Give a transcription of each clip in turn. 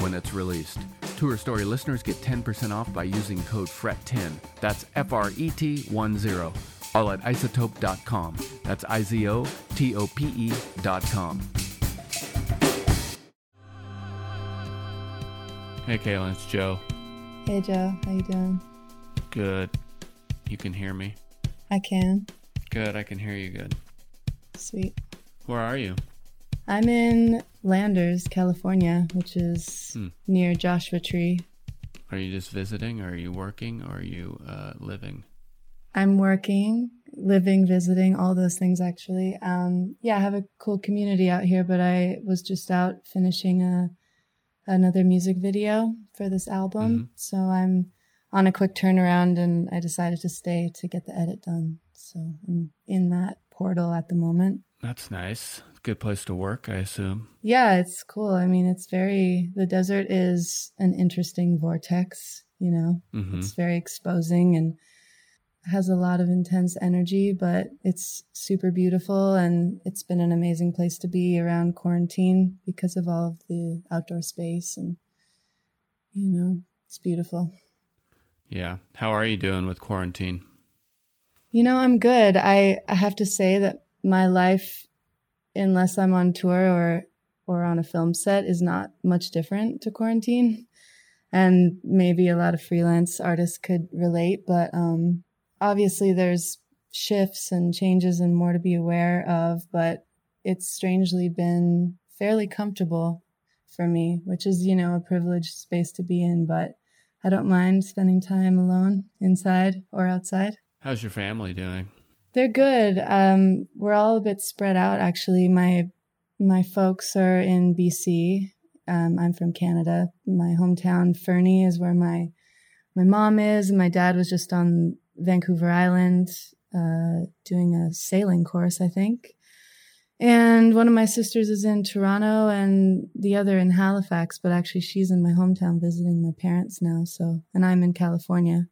when it's released. Tour Story listeners get 10% off by using code FRET10. That's F R E T 1 0. All at izotope.com. That's I Z O T O P E.com. Hey, Kaylin, it's Joe. Hey Joe, how you doing? Good. You can hear me? I can. Good, I can hear you good. Sweet. Where are you? I'm in Landers, California, which is Hmm. near Joshua Tree. Are you just visiting, or are you working, or are you uh, living? I'm working, living, visiting, all those things actually. Um, yeah, I have a cool community out here, but I was just out finishing a another music video for this album, Mhm. so I'm on a quick turnaround, and I decided to stay to get the edit done. So I'm in that portal at the moment. That's nice. Good place to work, I assume. Yeah, it's cool. I mean, it's very, the desert is an interesting vortex, you know, hmm it's very exposing and has a lot of intense energy, but it's super beautiful. And it's been an amazing place to be around quarantine because of all of the outdoor space. And, you know, it's beautiful. Yeah. How are you doing with quarantine? You know, I'm good. I, I have to say that my life, unless I'm on tour or or on a film set, is not much different to quarantine. And maybe a lot of freelance artists could relate, but um, obviously there's shifts and changes and more to be aware of. But it's strangely been fairly comfortable for me, which is you know a privileged space to be in. But I don't mind spending time alone inside or outside. How's your family doing? They're good. Um, we're all a bit spread out, actually. My my folks are in BC. Um, I'm from Canada. My hometown, Fernie, is where my my mom is, and my dad was just on Vancouver Island uh, doing a sailing course, I think. And one of my sisters is in Toronto, and the other in Halifax. But actually, she's in my hometown visiting my parents now. So, and I'm in California.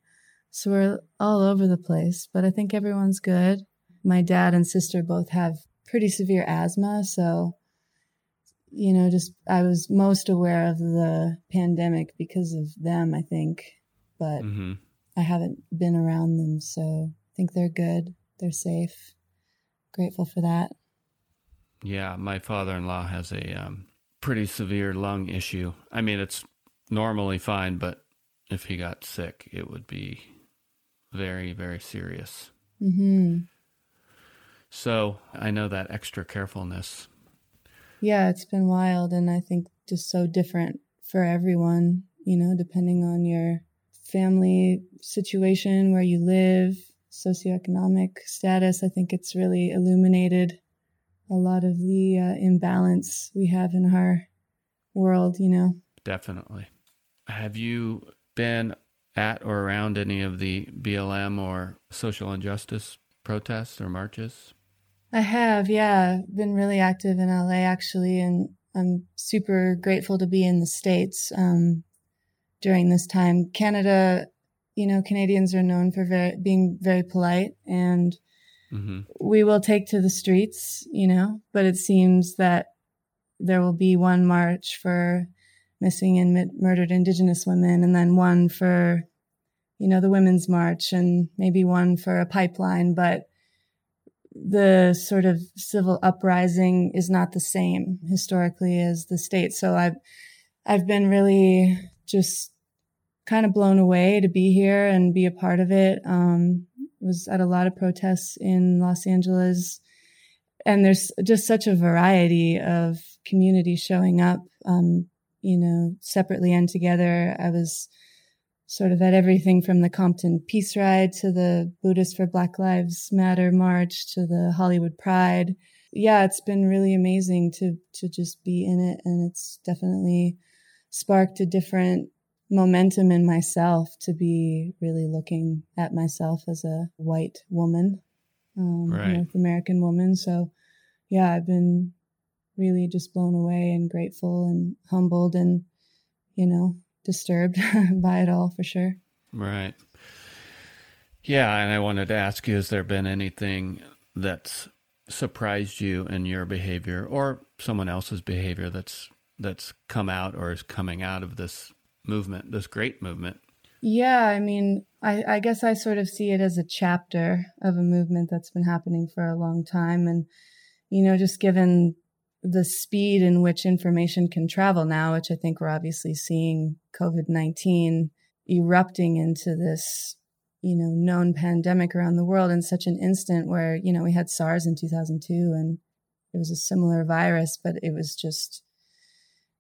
So we're all over the place, but I think everyone's good. My dad and sister both have pretty severe asthma, so you know, just I was most aware of the pandemic because of them, I think, but hmm I haven't been around them, so I think they're good. They're safe. Grateful for that. Yeah, my father-in-law has a um, pretty severe lung issue. I mean, it's normally fine, but if he got sick, it would be very, very serious. Mhm. So I know that extra carefulness. Yeah, it's been wild and I think just so different for everyone, you know, depending on your family situation, where you live, socioeconomic status. I think it's really illuminated a lot of the uh, imbalance we have in our world, you know. Definitely. Have you been at or around any of the BLM or social injustice protests or marches? I have, yeah. Been really active in LA actually, and I'm super grateful to be in the States um, during this time. Canada, you know, Canadians are known for very, being very polite and mm-hmm. we will take to the streets, you know, but it seems that there will be one march for missing and murdered Indigenous women, and then one for, you know, the Women's March, and maybe one for a pipeline. But the sort of civil uprising is not the same historically as the state. So I've I've been really just kind of blown away to be here and be a part of it. Um, was at a lot of protests in Los Angeles, and there's just such a variety of communities showing up. Um, you know, separately and together. I was sort of at everything from the Compton Peace Ride to the Buddhists for Black Lives Matter March to the Hollywood Pride. Yeah, it's been really amazing to to just be in it, and it's definitely sparked a different momentum in myself to be really looking at myself as a white woman, um, right. North American woman. So, yeah, I've been really just blown away and grateful and humbled and, you know, disturbed by it all for sure. Right. Yeah. And I wanted to ask you has there been anything that's surprised you in your behavior or someone else's behavior that's that's come out or is coming out of this movement, this great movement? Yeah, I mean, I, I, guess I sort of see it as a chapter of a movement that's been happening for a long time. And, you know, just given the speed in which information can travel now, which I think we're obviously seeing COVID 19 erupting into this, you know, known pandemic around the world in such an instant where, you know, we had SARS in 2002 and it was a similar virus, but it was just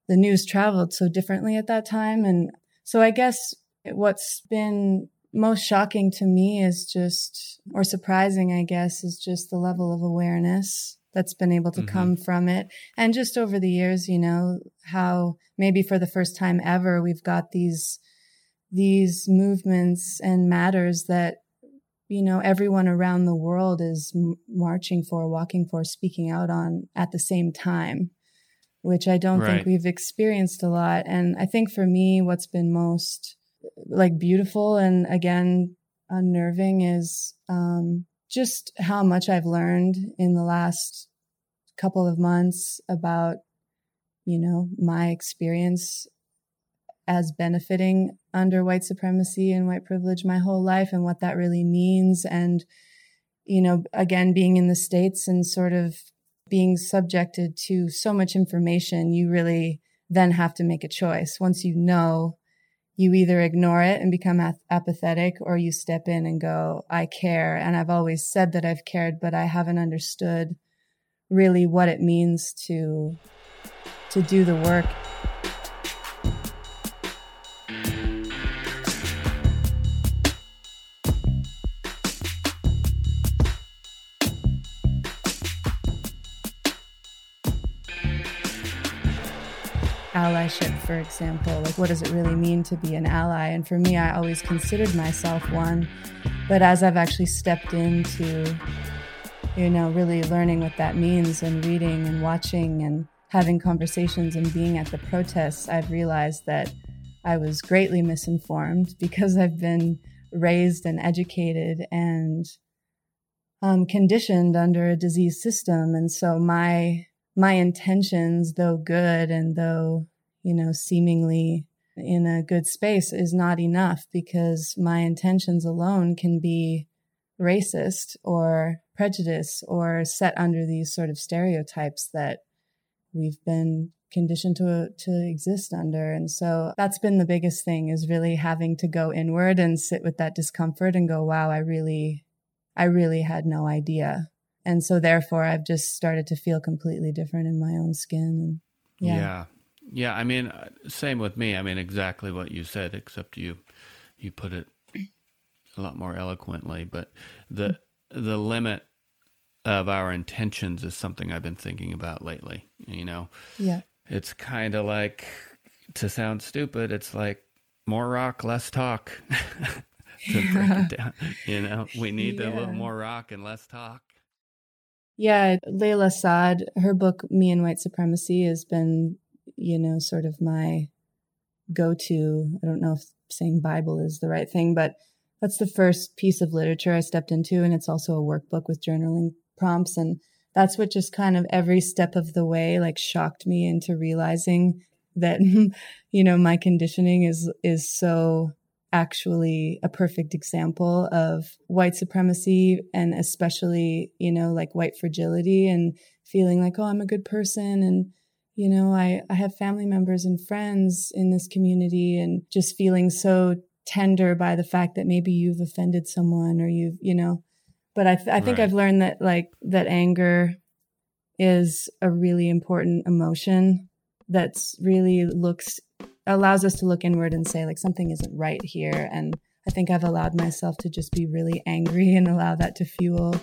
the news traveled so differently at that time. And so I guess what's been most shocking to me is just, or surprising, I guess, is just the level of awareness that's been able to mm-hmm. come from it. And just over the years, you know, how maybe for the first time ever, we've got these, these movements and matters that, you know, everyone around the world is m- marching for, walking for, speaking out on at the same time, which I don't right. think we've experienced a lot. And I think for me, what's been most like beautiful and again, unnerving is, um, just how much I've learned in the last couple of months about, you know, my experience as benefiting under white supremacy and white privilege my whole life and what that really means. And, you know, again, being in the States and sort of being subjected to so much information, you really then have to make a choice. Once you know, you either ignore it and become apathetic or you step in and go, I care. And I've always said that I've cared, but I haven't understood really what it means to to do the work. allyship for example like what does it really mean to be an ally and for me i always considered myself one but as i've actually stepped into you know, really learning what that means and reading and watching and having conversations and being at the protests, I've realized that I was greatly misinformed because I've been raised and educated and um, conditioned under a disease system. And so my, my intentions, though good and though, you know, seemingly in a good space is not enough because my intentions alone can be racist or prejudice or set under these sort of stereotypes that we've been conditioned to to exist under. And so that's been the biggest thing is really having to go inward and sit with that discomfort and go wow i really i really had no idea. And so therefore i've just started to feel completely different in my own skin yeah. Yeah, yeah i mean uh, same with me. I mean exactly what you said except you you put it a lot more eloquently. But the the limit of our intentions is something I've been thinking about lately. You know, yeah, it's kind of like to sound stupid. It's like more rock, less talk. to break it down, you know, we need yeah. a little more rock and less talk. Yeah, Layla Saad, her book "Me and White Supremacy" has been, you know, sort of my go-to. I don't know if saying Bible is the right thing, but that's the first piece of literature I stepped into. And it's also a workbook with journaling prompts. And that's what just kind of every step of the way, like shocked me into realizing that, you know, my conditioning is, is so actually a perfect example of white supremacy and especially, you know, like white fragility and feeling like, oh, I'm a good person. And, you know, I, I have family members and friends in this community and just feeling so tender by the fact that maybe you've offended someone or you've, you know, but I, th- I think right. I've learned that like that anger is a really important emotion that's really looks allows us to look inward and say like something isn't right here and i think i've allowed myself to just be really angry and allow that to fuel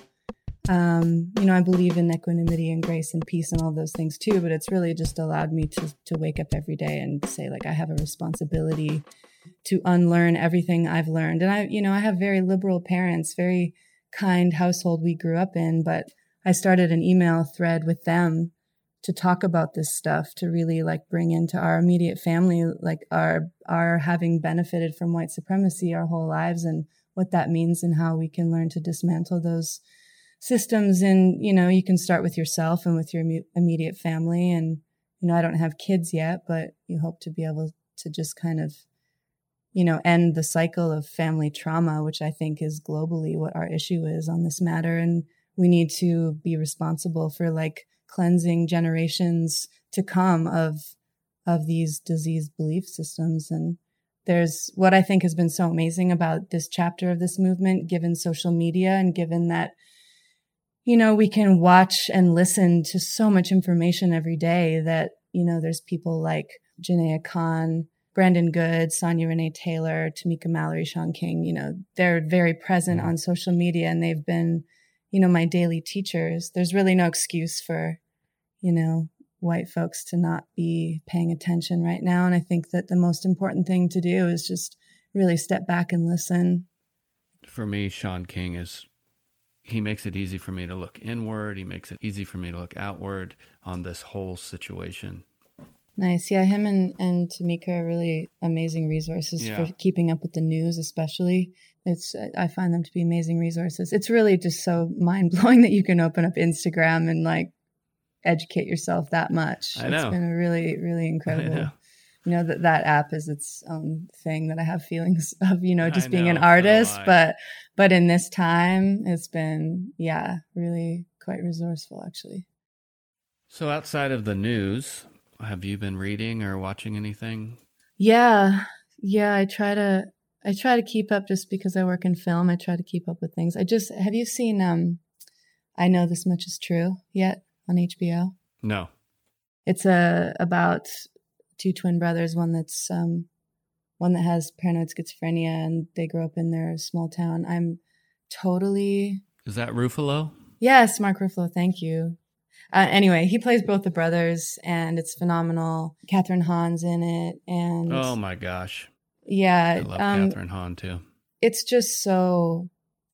um, you know i believe in equanimity and grace and peace and all those things too but it's really just allowed me to to wake up every day and say like i have a responsibility to unlearn everything i've learned and i you know i have very liberal parents very kind household we grew up in but i started an email thread with them to talk about this stuff to really like bring into our immediate family like our our having benefited from white supremacy our whole lives and what that means and how we can learn to dismantle those systems. And you know you can start with yourself and with your immediate family. And you know I don't have kids yet but you hope to be able to just kind of you know end the cycle of family trauma which I think is globally what our issue is on this matter. And we need to be responsible for like cleansing generations to come of of these diseased belief systems. And there's what I think has been so amazing about this chapter of this movement, given social media and given that, you know, we can watch and listen to so much information every day that, you know, there's people like Janaya Khan, Brandon Good, Sonya Renee Taylor, Tamika Mallory, Shaun King, you know, they're very present mm-hmm. on social media and they've been, you know, my daily teachers. There's really no excuse for you know, white folks to not be paying attention right now. And I think that the most important thing to do is just really step back and listen. For me, Shaun King is he makes it easy for me to look inward. He makes it easy for me to look outward on this whole situation. Nice. Yeah, him and, and Tamika are really amazing resources yeah. for keeping up with the news, especially. It's I find them to be amazing resources. It's really just so mind blowing that you can open up Instagram and like educate yourself that much. I know. It's been a really, really incredible. Know. You know that that app is its own thing that I have feelings of, you know, just being an artist, but but in this time it's been yeah, really quite resourceful actually. So outside of the news, have you been reading or watching anything? Yeah. Yeah, I try to I try to keep up just because I work in film. I try to keep up with things. I just have you seen um I know this much is true yet? on HBO? No. It's a about two twin brothers. One that's um, one that has paranoid schizophrenia, and they grow up in their small town. I'm totally. Is that Ruffalo? Yes, Mark Ruffalo. Thank you. Uh, anyway, he plays both the brothers, and it's phenomenal. Kathryn Hahn's in it, and oh my gosh, yeah, I love um, Kathryn Hahn too. It's just so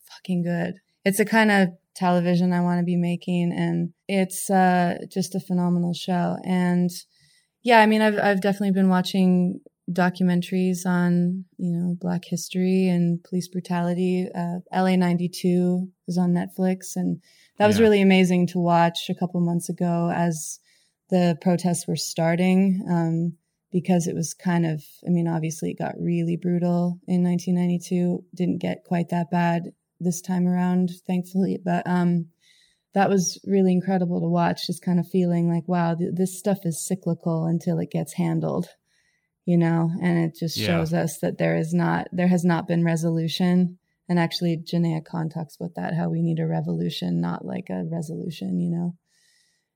fucking good. It's a kind of television I want to be making. And it's uh, just a phenomenal show. And yeah, I mean, I've, I've definitely been watching documentaries on, you know, Black history and police brutality. Uh, LA 92 is on Netflix. And that was yeah. really amazing to watch a couple months ago as the protests were starting. Um, because it was kind of, I mean, obviously it got really brutal in 1992. Didn't get quite that bad this time around, thankfully. But um, that was really incredible to watch, just kind of feeling like, wow, th- this stuff is cyclical until it gets handled, you know, and it just yeah. shows us that there is not, there has not been resolution. And actually, Janaya Khan talks about that, how we need a revolution, not like a resolution, you know.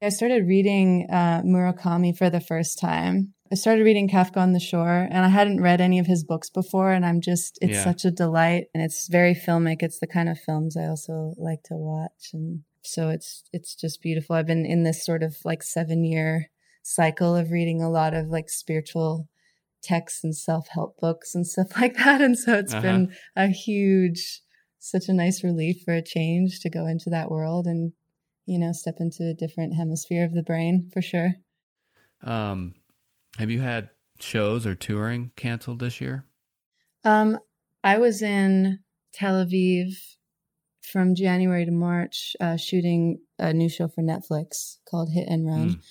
I started reading uh, Murakami for the first time. I started reading Kafka on the Shore and I hadn't read any of his books before. And I'm just, it's Yeah. such a delight and it's very filmic. It's the kind of films I also like to watch. And so it's, it's just beautiful. I've been in this sort of like seven year cycle of reading a lot of like spiritual texts and self help books and stuff like that. And so it's Uh-huh. been a huge, such a nice relief for a change to go into that world and, you know, step into a different hemisphere of the brain for sure. Um, have you had shows or touring canceled this year? Um, I was in Tel Aviv from January to March, uh, shooting a new show for Netflix called Hit and Run. Mm.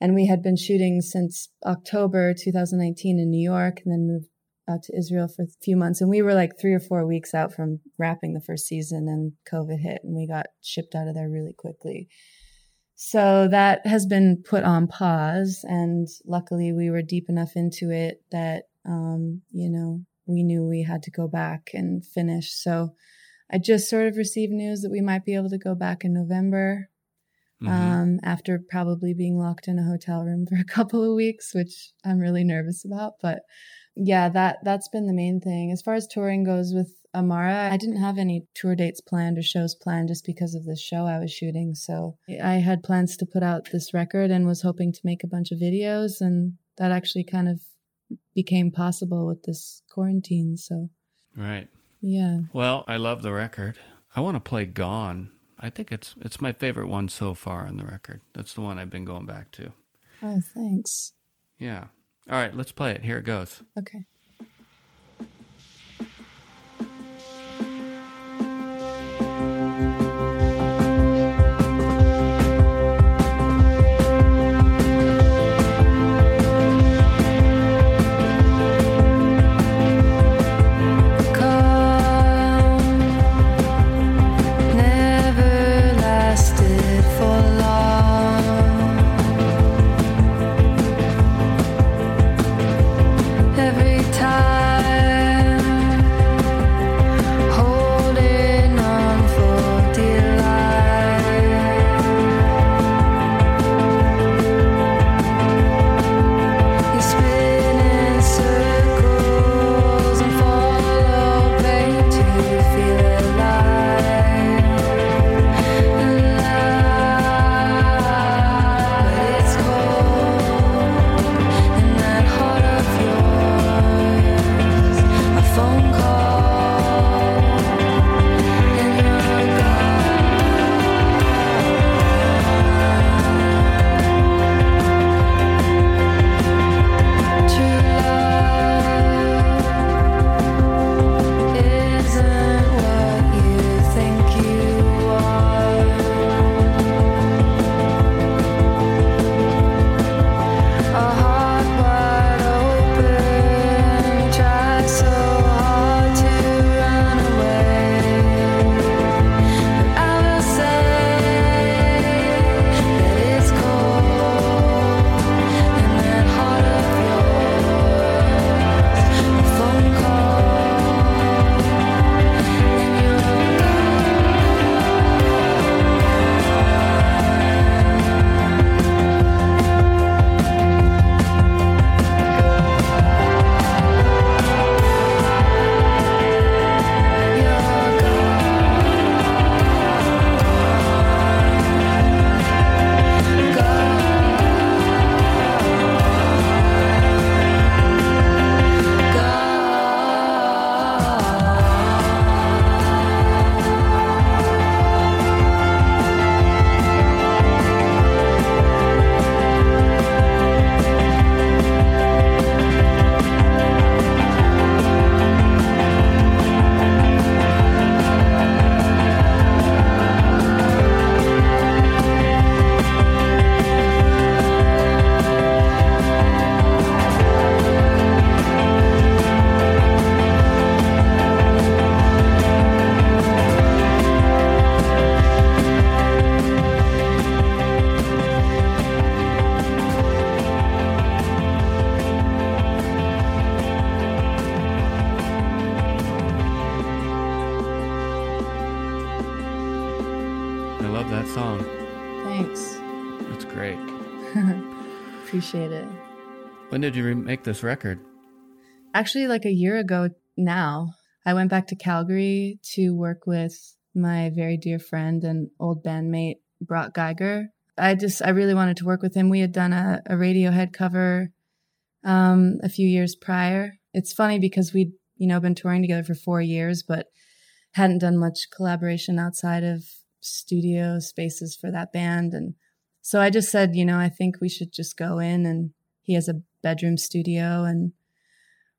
And we had been shooting since October 2019 in New York and then moved out to Israel for a few months. And we were like three or four weeks out from wrapping the first season and COVID hit and we got shipped out of there really quickly. So that has been put on pause. And luckily we were deep enough into it that, um, you know, we knew we had to go back and finish. So I just sort of received news that we might be able to go back in November Mhm. um, after probably being locked in a hotel room for a couple of weeks, which I'm really nervous about. But yeah, that that's been the main thing. As far as touring goes with Amara, I didn't have any tour dates planned or shows planned just because of this show I was shooting. So I had plans to put out this record and was hoping to make a bunch of videos, and that actually kind of became possible with this quarantine. So right. yeah. Well, I love the record. I want to play Gone. I think it's it's my favorite one so far on the record. That's the one I've been going back to. Oh, thanks. Yeah. All right, let's play it. Here it goes. Okay. This record? Actually, like a year ago now, I went back to Calgary to work with my very dear friend and old bandmate, Brock Geiger. I just, I really wanted to work with him. We had done a, a Radiohead cover um, a few years prior. It's funny because we'd, you know, been touring together for four years, but hadn't done much collaboration outside of studio spaces for that band. And so I just said, you know, I think we should just go in and he has a bedroom studio and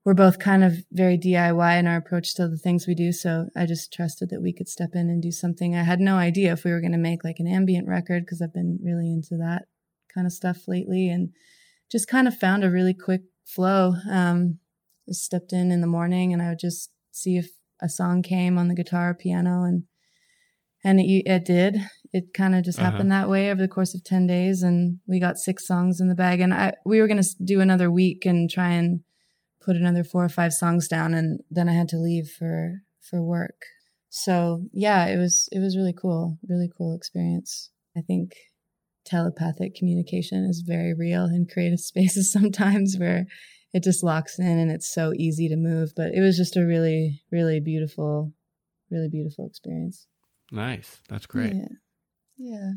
we're both kind of very DIY in our approach to the things we do. So I just trusted that we could step in and do something. I had no idea if we were going to make like an ambient record because I've been really into that kind of stuff lately and just kind of found a really quick flow. Um, stepped in in the morning and I would just see if a song came on the guitar, piano, and and it, it did. It kind of just Uh-huh. happened that way over the course of ten days, and we got six songs in the bag. And I we were gonna do another week and try and put another four or five songs down, and then I had to leave for for work. So yeah, it was it was really cool, really cool experience. I think telepathic communication is very real in creative spaces sometimes where it just locks in and it's so easy to move. But it was just a really, really beautiful, really beautiful experience. Nice. That's great. Yeah. Yeah.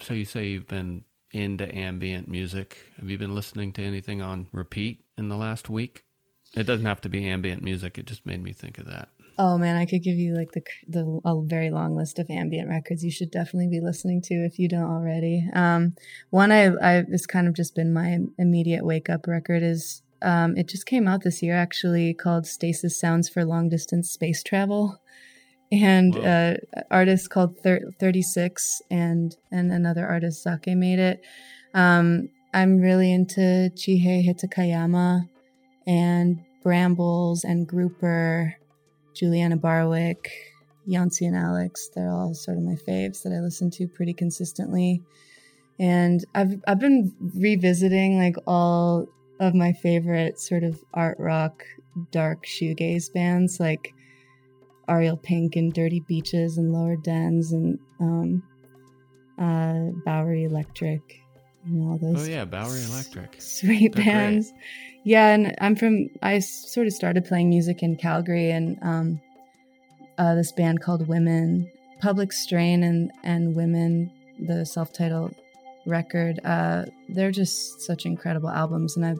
So you say you've been into ambient music. Have you been listening to anything on repeat in the last week? It doesn't have to be ambient music. It just made me think of that. Oh man, I could give you like the the a very long list of ambient records you should definitely be listening to if you don't already. Um, one I I it's kind of just been my immediate wake up record is um, it just came out this year actually called Stasis Sounds for Long Distance Space Travel, and Whoa. uh, artist called Thir- Thirty Six and and another artist Zake made it. Um, I'm really into Chihei Hatakeyama and Brambles and Grouper. Juliana Barwick, Yancey and Alex. They're all sort of my faves that I listen to pretty consistently. And I've I've been revisiting like all of my favorite sort of art rock, dark shoegaze bands like Ariel Pink and Dirty Beaches and Lower Dens and um, uh, Bowery Electric and all those Oh yeah, Bowery Electric. sweet They're great. bands. Yeah, and I'm from. I sort of started playing music in Calgary, and um, uh, this band called Women, Public Strain, and and Women, the self-titled record. Uh, they're just such incredible albums, and I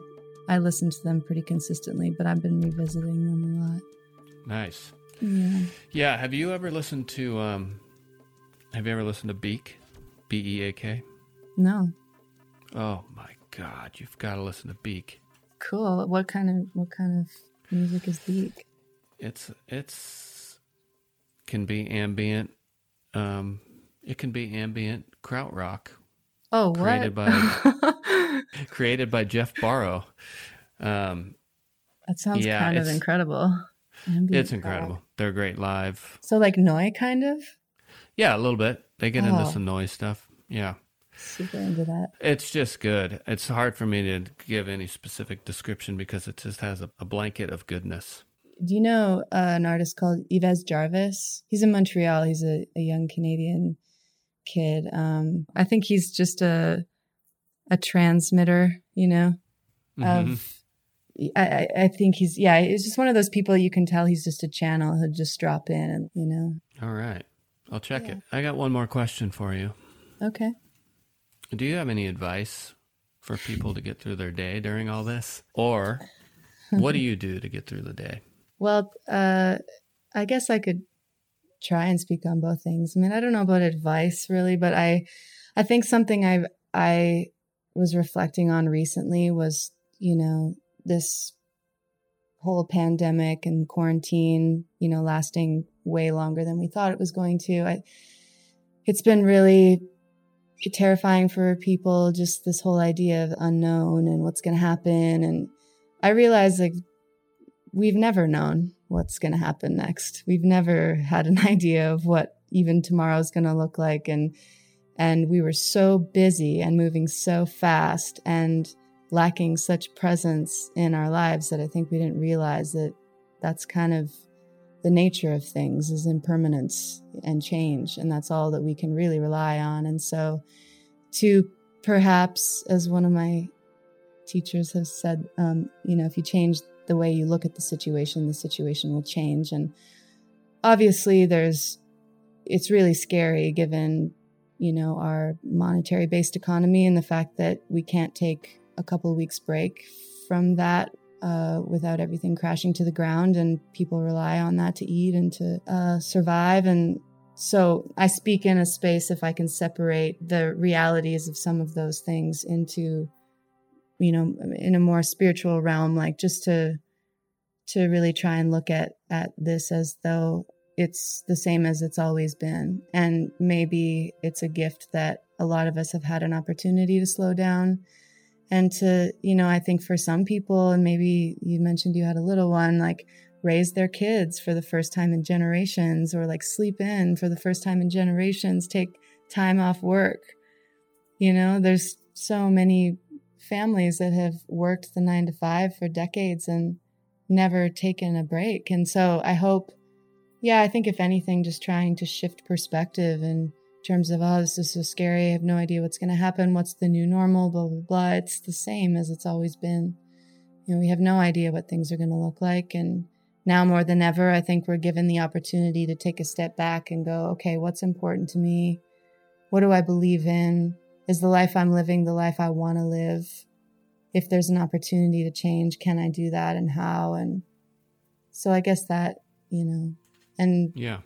I listen to them pretty consistently. But I've been revisiting them a lot. Nice. Yeah. Yeah. Have you ever listened to um have you ever listened to Beak? B E A K? No. Oh my god, you've got to listen to Beak. Cool. What kind of what kind of music is Beak? It's it's can be ambient um it can be ambient krautrock Oh, what? Created created by Geoff Barrow. Um that sounds Yeah, kind of incredible. It's incredible. They're great live. So like Noi kind of? Yeah, a little bit. They get into Oh. some noise stuff. Yeah. Super into that. It's just good. It's hard for me to give any specific description because it just has a, a blanket of goodness. Do you know uh, an artist called Yves Jarvis? He's in Montreal. He's a, a young Canadian kid. Um, I think he's just a a transmitter, you know, of I, I I think he's yeah, it's just one of those people you can tell he's just a channel. He'll just drop in and you know. All right. I'll check Yeah. it. I got one more question for you. Okay. Do you have any advice for people to get through their day during all this? Or what do you do to get through the day? Well, uh, I guess I could try and speak on both things. I mean, I don't know about advice really, but I, I think something I I was reflecting on recently was, you know, this whole pandemic and quarantine, you know, lasting way longer than we thought it was going to. I, it's been really terrifying for people, just this whole idea of unknown and what's going to happen. And I realized like we've never known what's going to happen next. We've never had an idea of what even tomorrow's going to look like and and we were so busy and moving so fast and lacking such presence in our lives that I think we didn't realize that that's kind of the nature of things is impermanence and change and that's all that we can really rely on and so to perhaps as one of my teachers have said, um, you know, if you change the way you look at the situation, the situation will change. And obviously, there's, it's really scary given, you know, our monetary based economy and the fact that we can't take a couple weeks break from that uh, without everything crashing to the ground and people rely on that to eat and to uh, survive. And so i speak in a space if i can separate the realities of some of those things into you know in a more spiritual realm like just to to really try and look at at this as though it's the same as it's always been. And maybe it's a gift that a lot of us have had an opportunity to slow down and to you know i think for some people and maybe you mentioned you had a little one like raise their kids for the first time in generations or like sleep in for the first time in generations take time off work. You know there's so many families that have worked the 9 to 5 for decades and never taken a break. And so i hope yeah i think if anything just trying to shift perspective and terms of, oh, this is so scary. I have no idea what's going to happen. What's the new normal? Blah, blah, blah. It's the same as it's always been. You know, we have no idea what things are going to look like. And now more than ever, I think we're given the opportunity to take a step back and go, okay, what's important to me? What do I believe in? Is the life I'm living the life I want to live? If there's an opportunity to change, can I do that and how? And so I guess that, you know, and Yeah.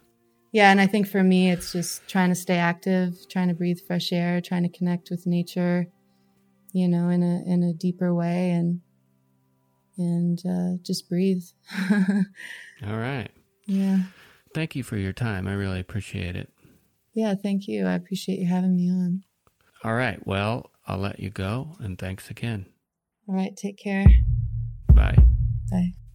Yeah, and I think for me, it's just trying to stay active, trying to breathe fresh air, trying to connect with nature, you know, in a in a deeper way, and and uh, just breathe. All right. yeah, Thank you for your time. I really appreciate it. yeah. Thank you. I appreciate you having me on. All right. Well, I'll let you go and thanks again. All right, take care. Bye. Bye.